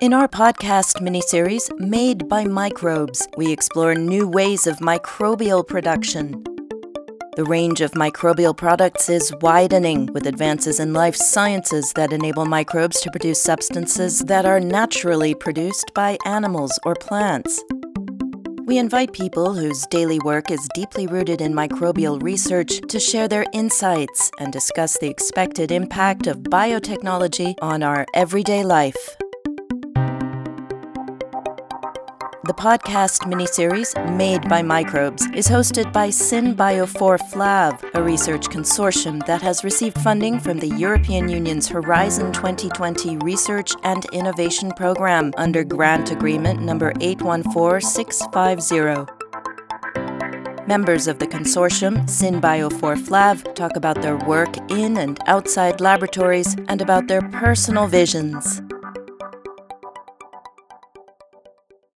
In our podcast miniseries, Made by Microbes, we explore new ways of microbial production. The range of microbial products is widening with advances in life sciences that enable microbes to produce substances that are naturally produced by animals or plants. We invite people whose daily work is deeply rooted in microbial research to share their insights and discuss the expected impact of biotechnology on our everyday life. The podcast miniseries, Made by Microbes, is hosted by SynBio4 Flav, a research consortium that has received funding from the European Union's Horizon 2020 Research and Innovation Programme under grant agreement number 814650. Members of the consortium, SynBio4Flav, talk about their work in and outside laboratories and about their personal visions.